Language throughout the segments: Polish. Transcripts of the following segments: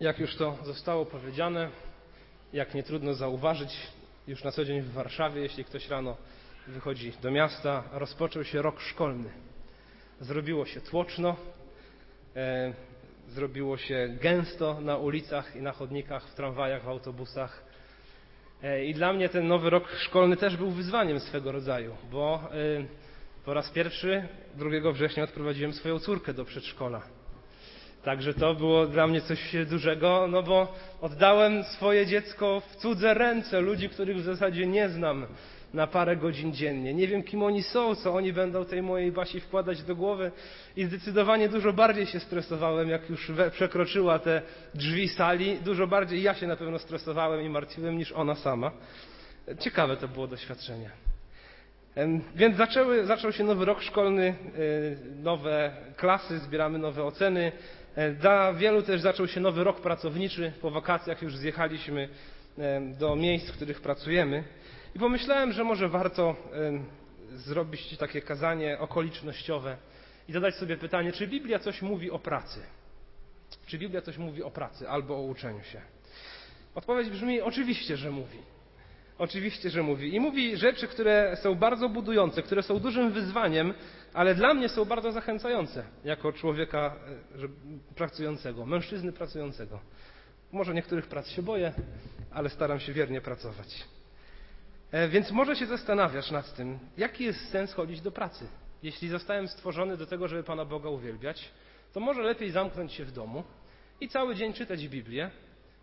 Jak już to zostało powiedziane, jak nie trudno zauważyć, już na co dzień w Warszawie, jeśli ktoś rano wychodzi do miasta, rozpoczął się rok szkolny. Zrobiło się tłoczno, e, zrobiło się gęsto na ulicach i na chodnikach, w tramwajach, w autobusach. E, I dla mnie ten nowy rok szkolny też był wyzwaniem swego rodzaju, bo e, po raz pierwszy 2 września odprowadziłem swoją córkę do przedszkola. Także to było dla mnie coś dużego, no bo oddałem swoje dziecko w cudze ręce ludzi, których w zasadzie nie znam na parę godzin dziennie. Nie wiem, kim oni są, co oni będą tej mojej Basi wkładać do głowy i zdecydowanie dużo bardziej się stresowałem, jak już przekroczyła te drzwi sali. Dużo bardziej ja się na pewno stresowałem i martwiłem niż ona sama. Ciekawe to było doświadczenie. Więc zaczęły, zaczął się nowy rok szkolny, y, nowe klasy, zbieramy nowe oceny. E, dla wielu też zaczął się nowy rok pracowniczy. Po wakacjach już zjechaliśmy do miejsc, w których pracujemy. I pomyślałem, że może warto zrobić takie kazanie okolicznościowe i zadać sobie pytanie, czy Biblia coś mówi o pracy? Czy Biblia coś mówi o pracy albo o uczeniu się? Odpowiedź brzmi: oczywiście, że mówi. Oczywiście, że mówi. I mówi rzeczy, które są bardzo budujące, które są dużym wyzwaniem, ale dla mnie są bardzo zachęcające jako człowieka e, pracującego, mężczyzny pracującego. Może niektórych prac się boję, ale staram się wiernie pracować. E, więc może się zastanawiasz nad tym, jaki jest sens chodzić do pracy. Jeśli zostałem stworzony do tego, żeby Pana Boga uwielbiać, to może lepiej zamknąć się w domu i cały dzień czytać Biblię,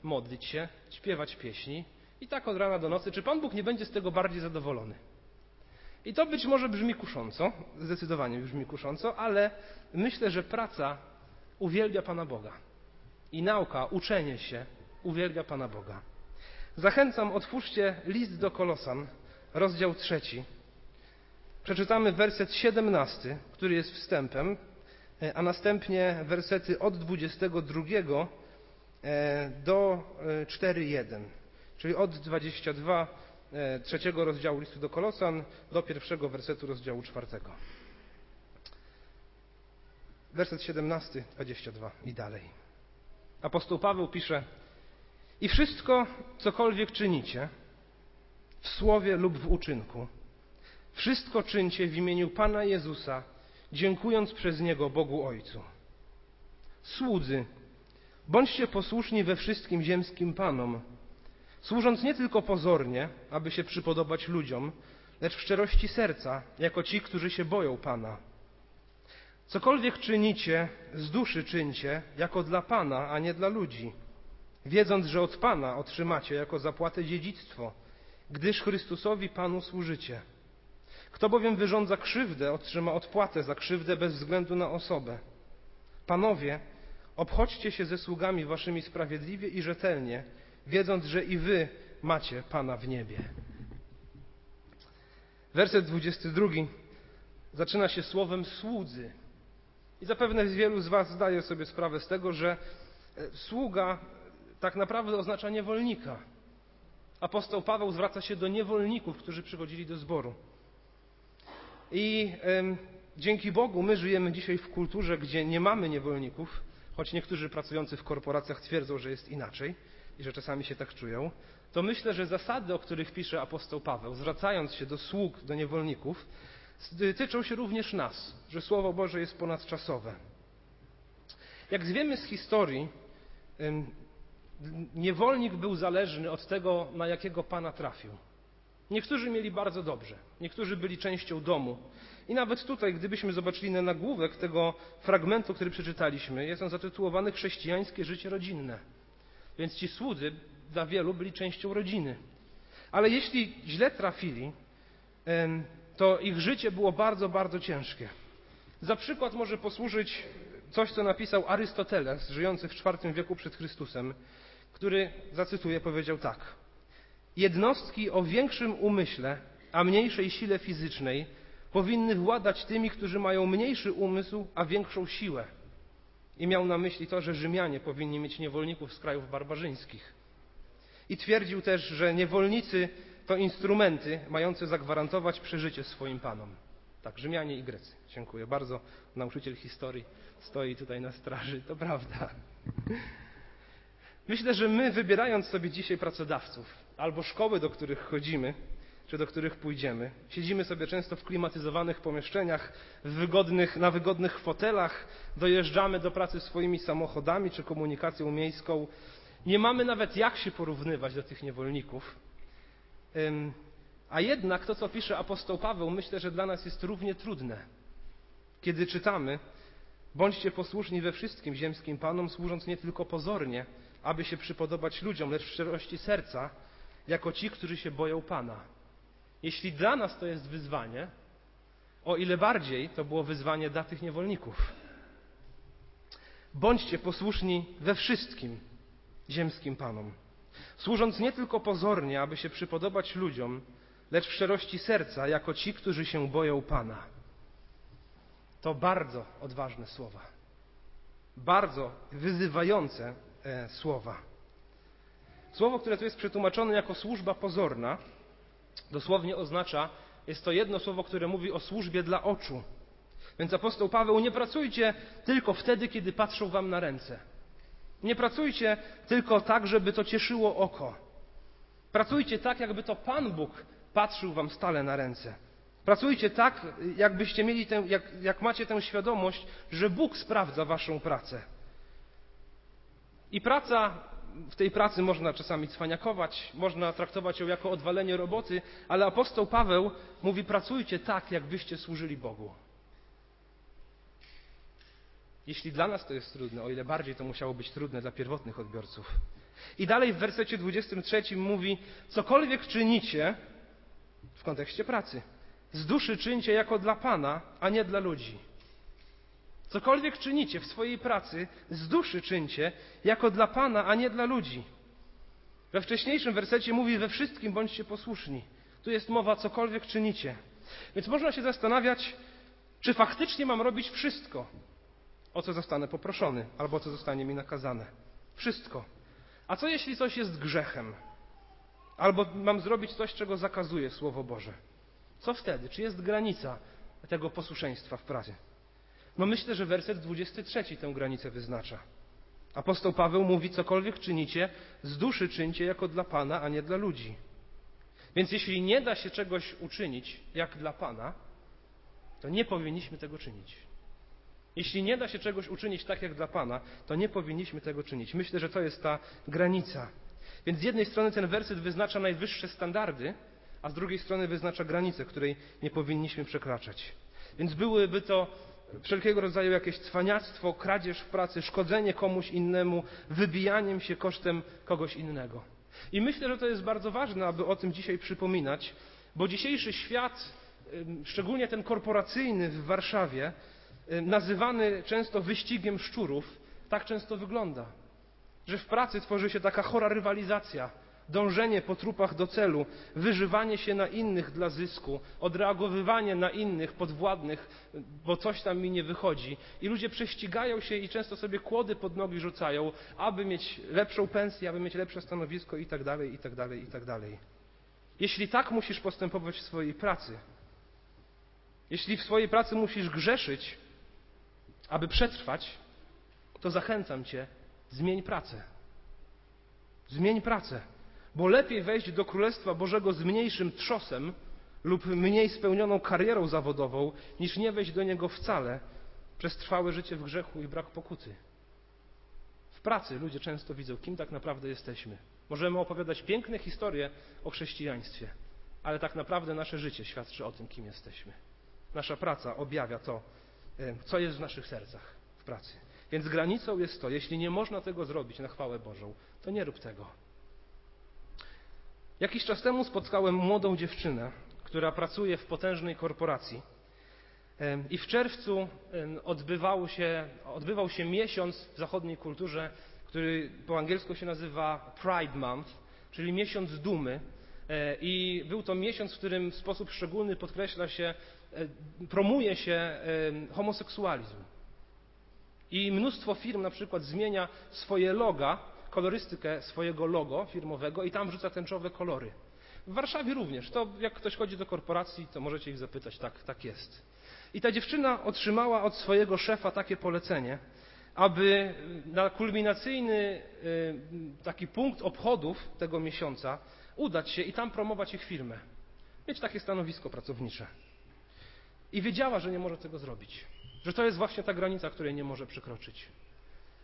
modlić się, śpiewać pieśni i tak od rana do nocy. Czy Pan Bóg nie będzie z tego bardziej zadowolony? I to być może brzmi kusząco, zdecydowanie brzmi kusząco, ale myślę, że praca uwielbia Pana Boga. I nauka, uczenie się uwielbia Pana Boga. Zachęcam, otwórzcie list do Kolosan, rozdział trzeci. Przeczytamy werset 17, który jest wstępem, a następnie wersety od 22 e, do 4.1, e, czyli od 22 e, trzeciego rozdziału listu do Kolosan do pierwszego wersetu rozdziału czwartego. Werset 17, 22 i dalej. Apostoł Paweł pisze: i wszystko, cokolwiek czynicie, w słowie lub w uczynku, wszystko czyńcie w imieniu Pana Jezusa, dziękując przez Niego Bogu Ojcu. Słudzy, bądźcie posłuszni we wszystkim ziemskim Panom, służąc nie tylko pozornie, aby się przypodobać ludziom, lecz w szczerości serca, jako ci, którzy się boją Pana. Cokolwiek czynicie, z duszy czyńcie, jako dla Pana, a nie dla ludzi wiedząc, że od Pana otrzymacie jako zapłatę dziedzictwo, gdyż Chrystusowi Panu służycie. Kto bowiem wyrządza krzywdę, otrzyma odpłatę za krzywdę bez względu na osobę. Panowie, obchodźcie się ze sługami waszymi sprawiedliwie i rzetelnie, wiedząc, że i wy macie Pana w niebie. Werset 22 zaczyna się słowem słudzy. I zapewne wielu z Was zdaje sobie sprawę z tego, że sługa tak naprawdę oznacza niewolnika. Apostoł Paweł zwraca się do niewolników, którzy przychodzili do zboru. I dzięki Bogu my żyjemy dzisiaj w kulturze, gdzie nie mamy niewolników, choć niektórzy pracujący w korporacjach twierdzą, że jest inaczej i że czasami się tak czują, to myślę, że zasady, o których pisze apostoł Paweł, zwracając się do sług, do niewolników, tyczą się również nas, że Słowo Boże jest ponadczasowe. Jak wiemy z historii, niewolnik był zależny od tego, na jakiego pana trafił. Niektórzy mieli bardzo dobrze, niektórzy byli częścią domu. I nawet tutaj, gdybyśmy zobaczyli na nagłówek tego fragmentu, który przeczytaliśmy, jest on zatytułowany Chrześcijańskie życie rodzinne. Więc ci słudzy dla wielu byli częścią rodziny. Ale jeśli źle trafili, to ich życie było bardzo, bardzo ciężkie. Za przykład może posłużyć coś, co napisał Arystoteles, żyjący w IV wieku przed Chrystusem, który, zacytuję, powiedział tak. Jednostki o większym umyśle, a mniejszej sile fizycznej powinny władać tymi, którzy mają mniejszy umysł, a większą siłę. I miał na myśli to, że Rzymianie powinni mieć niewolników z krajów barbarzyńskich. I twierdził też, że niewolnicy to instrumenty mające zagwarantować przeżycie swoim panom. Tak, Rzymianie i Grecy. Dziękuję bardzo. Nauczyciel historii stoi tutaj na straży. To prawda. Myślę, że my wybierając sobie dzisiaj pracodawców albo szkoły, do których chodzimy, czy do których pójdziemy, siedzimy sobie często w klimatyzowanych pomieszczeniach, w wygodnych, na wygodnych fotelach, dojeżdżamy do pracy swoimi samochodami czy komunikacją miejską. Nie mamy nawet jak się porównywać do tych niewolników. A jednak to, co pisze apostoł Paweł, myślę, że dla nas jest równie trudne. Kiedy czytamy, bądźcie posłuszni we wszystkim ziemskim panom, służąc nie tylko pozornie, aby się przypodobać ludziom, lecz w szczerości serca, jako ci, którzy się boją Pana. Jeśli dla nas to jest wyzwanie, o ile bardziej to było wyzwanie dla tych niewolników. Bądźcie posłuszni we wszystkim ziemskim Panom, służąc nie tylko pozornie, aby się przypodobać ludziom, lecz w szczerości serca, jako ci, którzy się boją Pana. To bardzo odważne słowa, bardzo wyzywające e, słowa. Słowo, które tu jest przetłumaczone jako służba pozorna, dosłownie oznacza, jest to jedno słowo, które mówi o służbie dla oczu. Więc apostoł Paweł, nie pracujcie tylko wtedy, kiedy patrzą wam na ręce. Nie pracujcie tylko tak, żeby to cieszyło oko. Pracujcie tak, jakby to Pan Bóg patrzył wam stale na ręce. Pracujcie tak, jakbyście mieli tę, jak, jak macie tę świadomość, że Bóg sprawdza waszą pracę. I praca, w tej pracy można czasami cwaniakować, można traktować ją jako odwalenie roboty, ale apostoł Paweł mówi: pracujcie tak, jakbyście służyli Bogu. Jeśli dla nas to jest trudne, o ile bardziej to musiało być trudne dla pierwotnych odbiorców. I dalej w wersecie 23 mówi: cokolwiek czynicie w kontekście pracy, z duszy czyńcie jako dla Pana, a nie dla ludzi. Cokolwiek czynicie w swojej pracy, z duszy czyńcie jako dla Pana, a nie dla ludzi. We wcześniejszym wersecie mówi: we wszystkim bądźcie posłuszni. Tu jest mowa, cokolwiek czynicie. Więc można się zastanawiać, czy faktycznie mam robić wszystko, o co zostanę poproszony, albo co zostanie mi nakazane. Wszystko. A co jeśli coś jest grzechem? Albo mam zrobić coś, czego zakazuje Słowo Boże? Co wtedy? Czy jest granica tego posłuszeństwa w pracy? No myślę, że werset 23 tę granicę wyznacza. Apostoł Paweł mówi, cokolwiek czynicie, z duszy czyńcie jako dla Pana, a nie dla ludzi. Więc jeśli nie da się czegoś uczynić jak dla Pana, to nie powinniśmy tego czynić. Jeśli nie da się czegoś uczynić tak jak dla Pana, to nie powinniśmy tego czynić. Myślę, że to jest ta granica. Więc z jednej strony ten werset wyznacza najwyższe standardy, a z drugiej strony wyznacza granicę, której nie powinniśmy przekraczać. Więc byłyby to wszelkiego rodzaju jakieś cwaniactwo, kradzież w pracy, szkodzenie komuś innemu, wybijaniem się kosztem kogoś innego. I myślę, że to jest bardzo ważne, aby o tym dzisiaj przypominać, bo dzisiejszy świat, szczególnie ten korporacyjny w Warszawie, nazywany często wyścigiem szczurów, tak często wygląda. Że w pracy tworzy się taka chora rywalizacja, dążenie po trupach do celu, wyżywanie się na innych dla zysku, odreagowywanie na innych podwładnych, bo coś tam mi nie wychodzi. I ludzie prześcigają się i często sobie kłody pod nogi rzucają, aby mieć lepszą pensję, aby mieć lepsze stanowisko itd., itd., itd. Jeśli tak musisz postępować w swojej pracy, jeśli w swojej pracy musisz grzeszyć, aby przetrwać, to zachęcam Cię, zmień pracę. Zmień pracę. Bo lepiej wejść do Królestwa Bożego z mniejszym trzosem lub mniej spełnioną karierą zawodową, niż nie wejść do niego wcale przez trwałe życie w grzechu i brak pokuty. W pracy ludzie często widzą, kim tak naprawdę jesteśmy. Możemy opowiadać piękne historie o chrześcijaństwie, ale tak naprawdę nasze życie świadczy o tym, kim jesteśmy. Nasza praca objawia to, co jest w naszych sercach w pracy. Więc granicą jest to, jeśli nie można tego zrobić na chwałę Bożą, to nie rób tego. Jakiś czas temu spotkałem młodą dziewczynę, która pracuje w potężnej korporacji. I w czerwcu odbywał się, odbywał się miesiąc w zachodniej kulturze, który po angielsku się nazywa Pride Month, czyli miesiąc dumy. E, I był to miesiąc, w którym w sposób szczególny podkreśla się, e, promuje się homoseksualizm. I mnóstwo firm na przykład zmienia swoje loga kolorystykę swojego logo firmowego i tam wrzuca tęczowe kolory. W Warszawie również. To jak ktoś chodzi do korporacji, to możecie ich zapytać, tak, tak jest. I ta dziewczyna otrzymała od swojego szefa takie polecenie, aby na kulminacyjny y, taki punkt obchodów tego miesiąca udać się i tam promować ich firmę. Mieć takie stanowisko pracownicze. I wiedziała, że nie może tego zrobić. Że to jest właśnie ta granica, której nie może przekroczyć.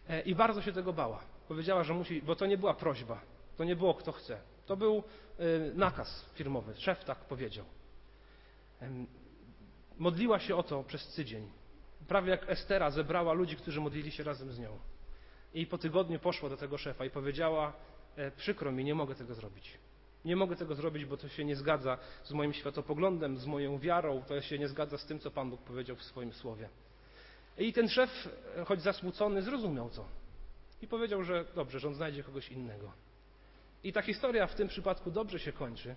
E, I bardzo się tego bała. Powiedziała, że musi, bo to nie była prośba. To nie było kto chce. To był y, nakaz firmowy. Szef tak powiedział. Modliła się o to przez tydzień. Prawie jak Estera zebrała ludzi, którzy modlili się razem z nią. I po tygodniu poszła do tego szefa i powiedziała: e, Przykro mi, nie mogę tego zrobić. Nie mogę tego zrobić, bo to się nie zgadza z moim światopoglądem, z moją wiarą, to się nie zgadza z tym, co Pan Bóg powiedział w swoim słowie. I ten szef, choć zasmucony, zrozumiał to. I powiedział, że dobrze, że on znajdzie kogoś innego. I ta historia w tym przypadku dobrze się kończy.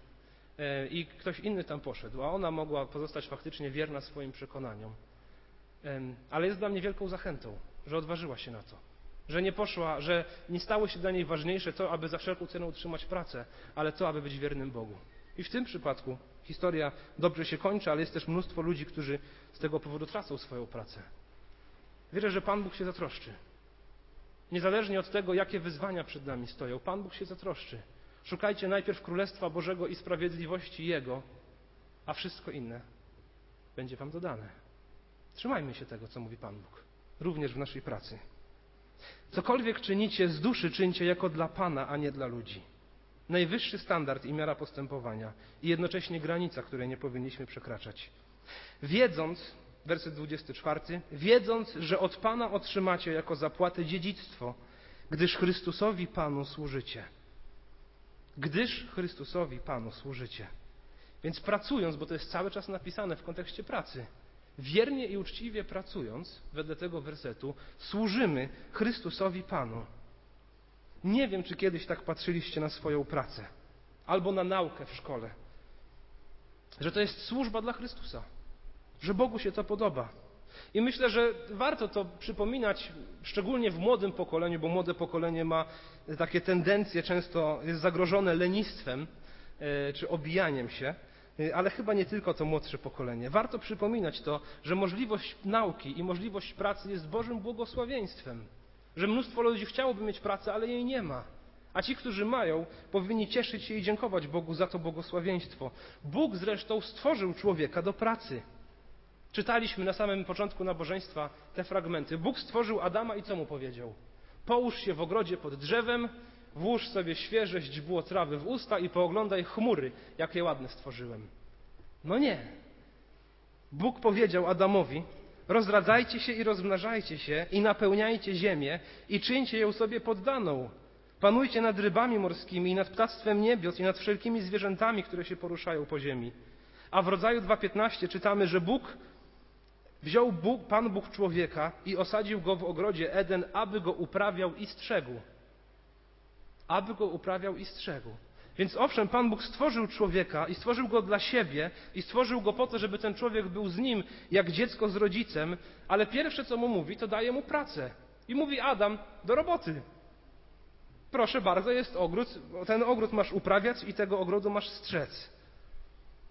E, I ktoś inny tam poszedł, a ona mogła pozostać faktycznie wierna swoim przekonaniom. Ale jest dla mnie wielką zachętą, że odważyła się na to. Że nie poszła, że nie stało się dla niej ważniejsze to, aby za wszelką cenę utrzymać pracę, ale to, aby być wiernym Bogu. I w tym przypadku historia dobrze się kończy, ale jest też mnóstwo ludzi, którzy z tego powodu tracą swoją pracę. Wierzę, że Pan Bóg się zatroszczy. Niezależnie od tego, jakie wyzwania przed nami stoją, Pan Bóg się zatroszczy. Szukajcie najpierw Królestwa Bożego i sprawiedliwości Jego, a wszystko inne będzie Wam dodane. Trzymajmy się tego, co mówi Pan Bóg, również w naszej pracy. Cokolwiek czynicie z duszy, czyńcie jako dla Pana, a nie dla ludzi. Najwyższy standard i miara postępowania i jednocześnie granica, której nie powinniśmy przekraczać. Wiedząc, werset 24, wiedząc, że od Pana otrzymacie jako zapłatę dziedzictwo, gdyż Chrystusowi Panu służycie. Gdyż Chrystusowi Panu służycie. Więc pracując, bo to jest cały czas napisane w kontekście pracy, wiernie i uczciwie pracując, wedle tego wersetu, służymy Chrystusowi Panu. Nie wiem, czy kiedyś tak patrzyliście na swoją pracę albo na naukę w szkole, że to jest służba dla Chrystusa, że Bogu się to podoba. I myślę, że warto to przypominać, szczególnie w młodym pokoleniu, bo młode pokolenie ma takie tendencje, często jest zagrożone lenistwem e, czy obijaniem się. Y, ale chyba nie tylko to młodsze pokolenie. Warto przypominać to, że możliwość nauki i możliwość pracy jest Bożym błogosławieństwem. Że mnóstwo ludzi chciałoby mieć pracę, ale jej nie ma. A ci, którzy mają, powinni cieszyć się i dziękować Bogu za to błogosławieństwo. Bóg zresztą stworzył człowieka do pracy. Czytaliśmy na samym początku nabożeństwa te fragmenty. Bóg stworzył Adama i co mu powiedział? Połóż się w ogrodzie pod drzewem, Włóż sobie świeże źdźbło trawy w usta i pooglądaj chmury, jakie ładne stworzyłem. No nie. Bóg powiedział Adamowi, rozradzajcie się i rozmnażajcie się i napełniajcie ziemię i czyńcie ją sobie poddaną. Panujcie nad rybami morskimi i nad ptactwem niebios i nad wszelkimi zwierzętami, które się poruszają po ziemi. A w rodzaju 2.15 czytamy, że Bóg wziął Bóg, Pan Bóg człowieka i osadził go w ogrodzie Eden, aby go uprawiał i strzegł aby go uprawiał i strzegł. Więc owszem, Pan Bóg stworzył człowieka i stworzył go dla siebie i stworzył go po to, żeby ten człowiek był z nim jak dziecko z rodzicem, ale pierwsze co mu mówi, to daje mu pracę. I mówi Adam, do roboty. Proszę bardzo, jest ogród, ten ogród masz uprawiać i tego ogrodu masz strzec.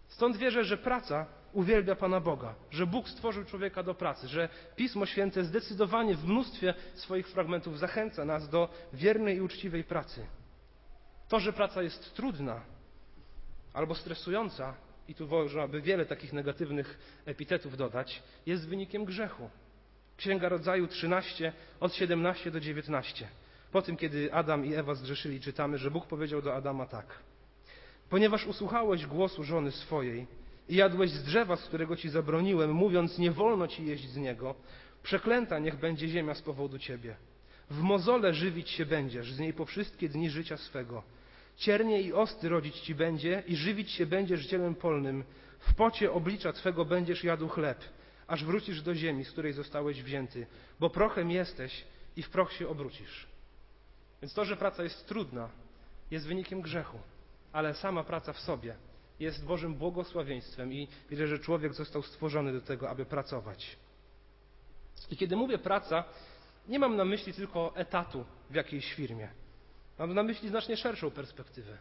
Stąd wierzę, że praca uwielbia Pana Boga, że Bóg stworzył człowieka do pracy, że Pismo Święte zdecydowanie w mnóstwie swoich fragmentów zachęca nas do wiernej i uczciwej pracy. To, że praca jest trudna albo stresująca, i tu można by wiele takich negatywnych epitetów dodać, jest wynikiem grzechu. Księga Rodzaju 13, od 17 do 19. Po tym, kiedy Adam i Ewa zgrzeszyli, czytamy, że Bóg powiedział do Adama tak. Ponieważ usłuchałeś głosu żony swojej jadłeś z drzewa, z którego ci zabroniłem, mówiąc, nie wolno ci jeść z niego, przeklęta niech będzie ziemia z powodu ciebie. W mozole żywić się będziesz, z niej po wszystkie dni życia swego. Ciernie i osty rodzić ci będzie i żywić się będziesz zielem polnym. W pocie oblicza twego będziesz jadł chleb, aż wrócisz do ziemi, z której zostałeś wzięty, bo prochem jesteś i w proch się obrócisz. Więc to, że praca jest trudna, jest wynikiem grzechu, ale sama praca w sobie jest Bożym błogosławieństwem i wierzę, że człowiek został stworzony do tego, aby pracować. I kiedy mówię praca, nie mam na myśli tylko etatu w jakiejś firmie. Mam na myśli znacznie szerszą perspektywę.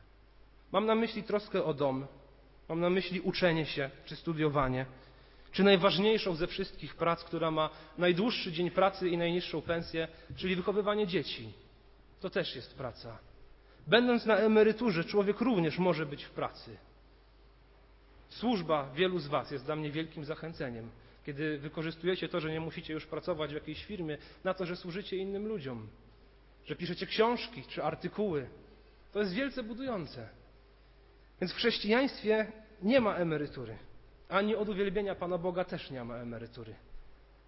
Mam na myśli troskę o dom, mam na myśli uczenie się czy studiowanie. Czy najważniejszą ze wszystkich prac, która ma najdłuższy dzień pracy i najniższą pensję, czyli wychowywanie dzieci? To też jest praca. Będąc na emeryturze, człowiek również może być w pracy. Służba wielu z Was jest dla mnie wielkim zachęceniem, kiedy wykorzystujecie to, że nie musicie już pracować w jakiejś firmie, na to, że służycie innym ludziom, że piszecie książki czy artykuły. To jest wielce budujące. Więc w chrześcijaństwie nie ma emerytury. Ani od uwielbienia Pana Boga też nie ma emerytury.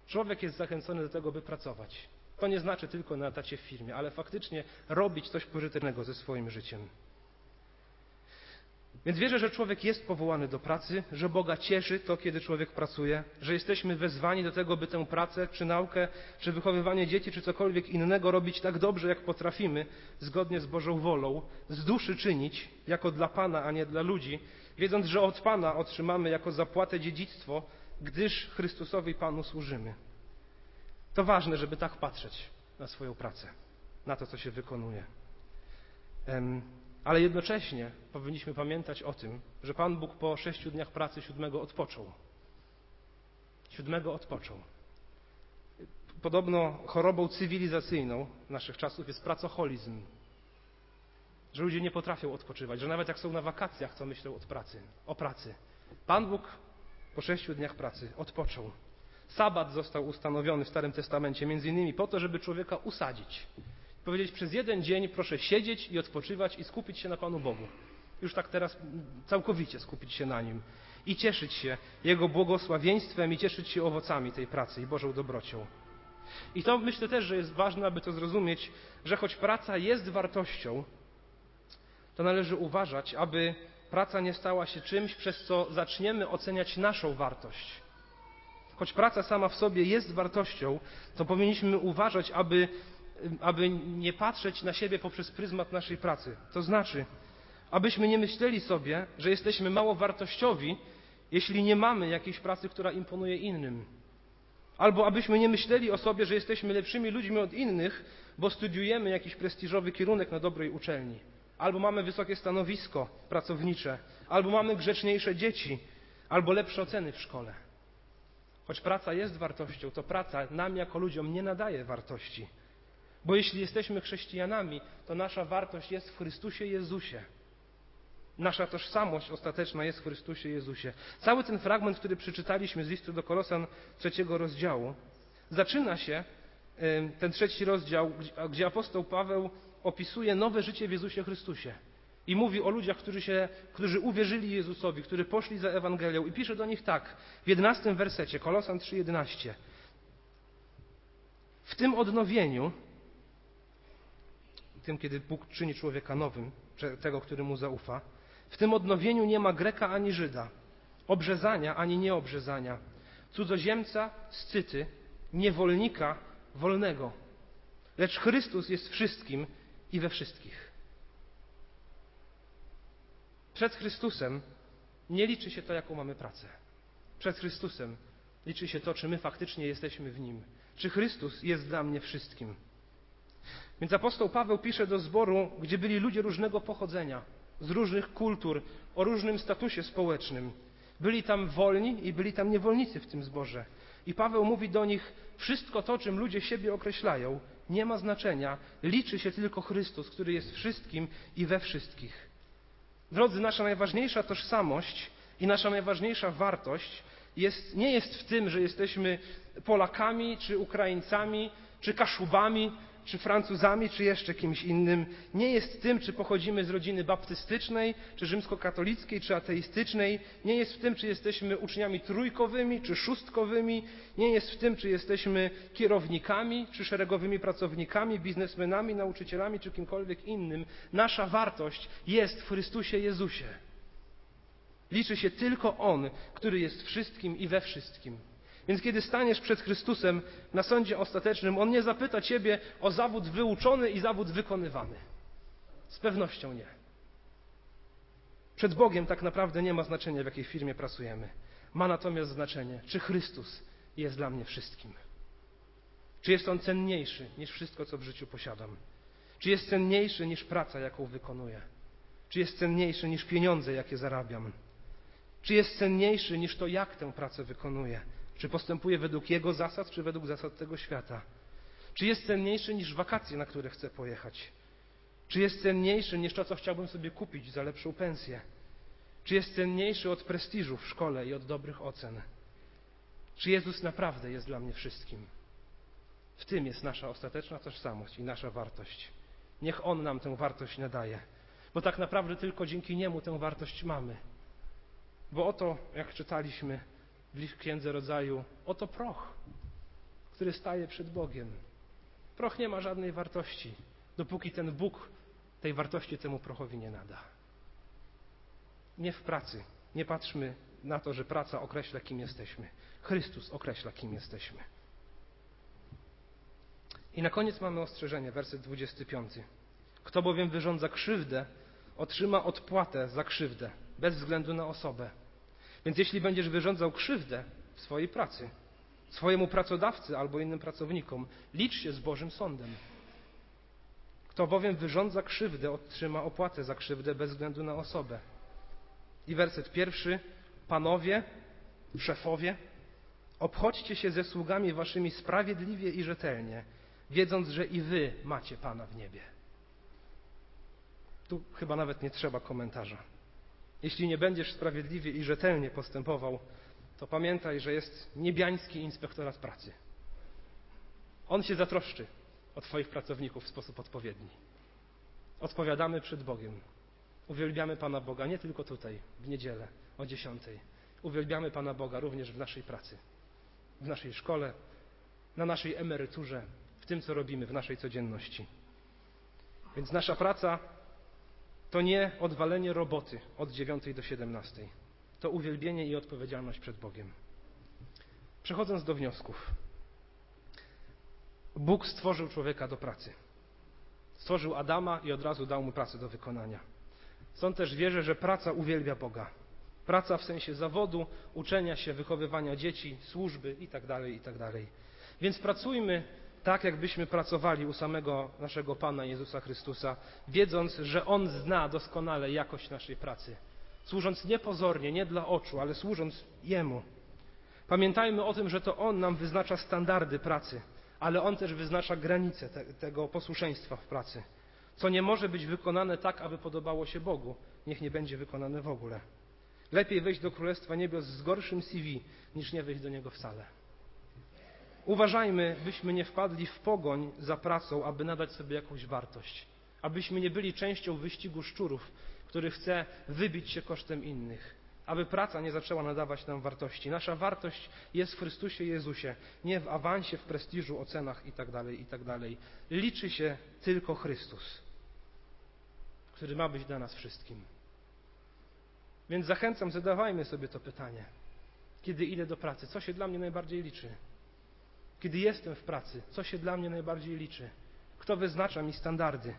Człowiek jest zachęcony do tego, by pracować. To nie znaczy tylko na etacie w firmie, ale faktycznie robić coś pożytecznego ze swoim życiem. Więc wierzę, że człowiek jest powołany do pracy, że Boga cieszy to, kiedy człowiek pracuje, że jesteśmy wezwani do tego, by tę pracę, czy naukę, czy wychowywanie dzieci, czy cokolwiek innego robić tak dobrze, jak potrafimy, zgodnie z Bożą wolą, z duszy czynić, jako dla Pana, a nie dla ludzi, wiedząc, że od Pana otrzymamy jako zapłatę dziedzictwo, gdyż Chrystusowi Panu służymy. To ważne, żeby tak patrzeć na swoją pracę, na to, co się wykonuje. Ale jednocześnie powinniśmy pamiętać o tym, że Pan Bóg po sześciu dniach pracy siódmego odpoczął. Siódmego odpoczął. Podobno chorobą cywilizacyjną naszych czasów jest pracoholizm. Że ludzie nie potrafią odpoczywać, że nawet jak są na wakacjach, to myślą od pracy, o pracy. Pan Bóg po sześciu dniach pracy odpoczął. Sabat został ustanowiony w Starym Testamencie między innymi po to, żeby człowieka usadzić. Powiedzieć przez jeden dzień proszę siedzieć i odpoczywać i skupić się na Panu Bogu. Już tak teraz całkowicie skupić się na Nim i cieszyć się Jego błogosławieństwem i cieszyć się owocami tej pracy i Bożą dobrocią. I to myślę też, że jest ważne, aby to zrozumieć, że choć praca jest wartością, to należy uważać, aby praca nie stała się czymś, przez co zaczniemy oceniać naszą wartość. Choć praca sama w sobie jest wartością, to powinniśmy uważać, aby, aby nie patrzeć na siebie poprzez pryzmat naszej pracy. To znaczy, abyśmy nie myśleli sobie, że jesteśmy mało wartościowi, jeśli nie mamy jakiejś pracy, która imponuje innym. Albo abyśmy nie myśleli o sobie, że jesteśmy lepszymi ludźmi od innych, bo studiujemy jakiś prestiżowy kierunek na dobrej uczelni. Albo mamy wysokie stanowisko pracownicze, albo mamy grzeczniejsze dzieci, albo lepsze oceny w szkole. Choć praca jest wartością, to praca nam jako ludziom nie nadaje wartości. Bo jeśli jesteśmy chrześcijanami, to nasza wartość jest w Chrystusie Jezusie. Nasza tożsamość ostateczna jest w Chrystusie Jezusie. Cały ten fragment, który przeczytaliśmy z listu do Kolosan trzeciego rozdziału, zaczyna się, ten trzeci rozdział, gdzie apostoł Paweł opisuje nowe życie w Jezusie Chrystusie. I mówi o ludziach, którzy, się, którzy uwierzyli Jezusowi, którzy poszli za Ewangelią. I pisze do nich tak, w jedenastym wersecie, Kolosan 3,11. W tym odnowieniu, tym, kiedy Bóg czyni człowieka nowym, tego, który mu zaufa, w tym odnowieniu nie ma Greka ani Żyda, obrzezania ani nieobrzezania, cudzoziemca, scyty, niewolnika, wolnego. Lecz Chrystus jest wszystkim i we wszystkich. Przed Chrystusem nie liczy się to, jaką mamy pracę. Przed Chrystusem liczy się to, czy my faktycznie jesteśmy w Nim. Czy Chrystus jest dla mnie wszystkim. Więc apostoł Paweł pisze do zboru, gdzie byli ludzie różnego pochodzenia, z różnych kultur, o różnym statusie społecznym. Byli tam wolni i byli tam niewolnicy w tym zborze. I Paweł mówi do nich: Wszystko to, czym ludzie siebie określają, nie ma znaczenia. Liczy się tylko Chrystus, który jest wszystkim i we wszystkich. Drodzy, nasza najważniejsza tożsamość i nasza najważniejsza wartość jest, nie jest w tym, że jesteśmy Polakami, czy Ukraińcami, czy Kaszubami, czy Francuzami, czy jeszcze kimś innym, nie jest tym, czy pochodzimy z rodziny baptystycznej, czy rzymskokatolickiej, czy ateistycznej, nie jest w tym, czy jesteśmy uczniami trójkowymi, czy szóstkowymi, nie jest w tym, czy jesteśmy kierownikami, czy szeregowymi pracownikami, biznesmenami, nauczycielami, czy kimkolwiek innym. Nasza wartość jest w Chrystusie Jezusie. Liczy się tylko On, który jest wszystkim i we wszystkim. Więc kiedy staniesz przed Chrystusem na sądzie ostatecznym, On nie zapyta Ciebie o zawód wyuczony i zawód wykonywany. Z pewnością nie. Przed Bogiem tak naprawdę nie ma znaczenia, w jakiej firmie pracujemy. Ma natomiast znaczenie, czy Chrystus jest dla mnie wszystkim. Czy jest On cenniejszy niż wszystko, co w życiu posiadam? Czy jest cenniejszy niż praca, jaką wykonuję? Czy jest cenniejszy niż pieniądze, jakie zarabiam? Czy jest cenniejszy niż to, jak tę pracę wykonuje? Czy postępuje według jego zasad, czy według zasad tego świata? Czy jest cenniejszy niż wakacje, na które chcę pojechać? Czy jest cenniejszy niż to, co chciałbym sobie kupić za lepszą pensję? Czy jest cenniejszy od prestiżu w szkole i od dobrych ocen? Czy Jezus naprawdę jest dla mnie wszystkim? W tym jest nasza ostateczna tożsamość i nasza wartość. Niech On nam tę wartość nadaje, bo tak naprawdę tylko dzięki Niemu tę wartość mamy. Bo oto, jak czytaliśmy w Księdze Rodzaju, oto proch, który staje przed Bogiem. Proch nie ma żadnej wartości, dopóki ten Bóg tej wartości temu prochowi nie nada. Nie w pracy. Nie patrzmy na to, że praca określa, kim jesteśmy. Chrystus określa, kim jesteśmy. I na koniec mamy ostrzeżenie, werset 25. Kto bowiem wyrządza krzywdę, otrzyma odpłatę za krzywdę, bez względu na osobę. Więc jeśli będziesz wyrządzał krzywdę w swojej pracy, swojemu pracodawcy albo innym pracownikom, licz się z Bożym Sądem. Kto bowiem wyrządza krzywdę, otrzyma opłatę za krzywdę bez względu na osobę. I werset pierwszy. Panowie, szefowie, obchodźcie się ze sługami waszymi sprawiedliwie i rzetelnie, wiedząc, że i wy macie Pana w niebie. Tu chyba nawet nie trzeba komentarza. Jeśli nie będziesz sprawiedliwie i rzetelnie postępował, to pamiętaj, że jest niebiański inspektorat pracy. On się zatroszczy o Twoich pracowników w sposób odpowiedni. Odpowiadamy przed Bogiem. Uwielbiamy Pana Boga nie tylko tutaj, w niedzielę o dziesiątej. Uwielbiamy Pana Boga również w naszej pracy, w naszej szkole, na naszej emeryturze, w tym, co robimy w naszej codzienności. Więc nasza praca to nie odwalenie roboty od dziewiątej do siedemnastej. To uwielbienie i odpowiedzialność przed Bogiem. Przechodząc do wniosków. Bóg stworzył człowieka do pracy. Stworzył Adama i od razu dał mu pracę do wykonania. Stąd też wierzę, że praca uwielbia Boga. Praca w sensie zawodu, uczenia się, wychowywania dzieci, służby itd., tak itd. Tak Więc pracujmy tak, jakbyśmy pracowali u samego naszego Pana Jezusa Chrystusa, wiedząc, że On zna doskonale jakość naszej pracy. Służąc niepozornie, nie dla oczu, ale służąc Jemu. Pamiętajmy o tym, że to On nam wyznacza standardy pracy, ale On też wyznacza granice te, tego posłuszeństwa w pracy. Co nie może być wykonane tak, aby podobało się Bogu, niech nie będzie wykonane w ogóle. Lepiej wejść do Królestwa Niebios z gorszym CV, niż nie wejść do niego wcale. Uważajmy, byśmy nie wpadli w pogoń za pracą, aby nadać sobie jakąś wartość. Abyśmy nie byli częścią wyścigu szczurów, który chce wybić się kosztem innych. Aby praca nie zaczęła nadawać nam wartości. Nasza wartość jest w Chrystusie Jezusie, nie w awansie, w prestiżu, ocenach itd., itd. Liczy się tylko Chrystus, który ma być dla nas wszystkim. Więc zachęcam, zadawajmy sobie to pytanie. Kiedy idę do pracy, co się dla mnie najbardziej liczy? Kiedy jestem w pracy, co się dla mnie najbardziej liczy? Kto wyznacza mi standardy?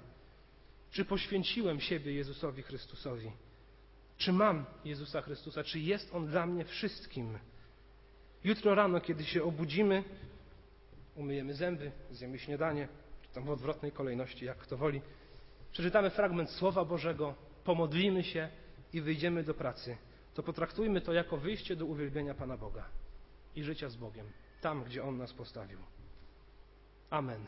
Czy poświęciłem siebie Jezusowi Chrystusowi? Czy mam Jezusa Chrystusa? Czy jest On dla mnie wszystkim? Jutro rano, kiedy się obudzimy, umyjemy zęby, zjemy śniadanie, czy tam w odwrotnej kolejności, jak kto woli, przeczytamy fragment Słowa Bożego, pomodlimy się i wyjdziemy do pracy, to potraktujmy to jako wyjście do uwielbienia Pana Boga i życia z Bogiem tam, gdzie On nas postawił. Amen.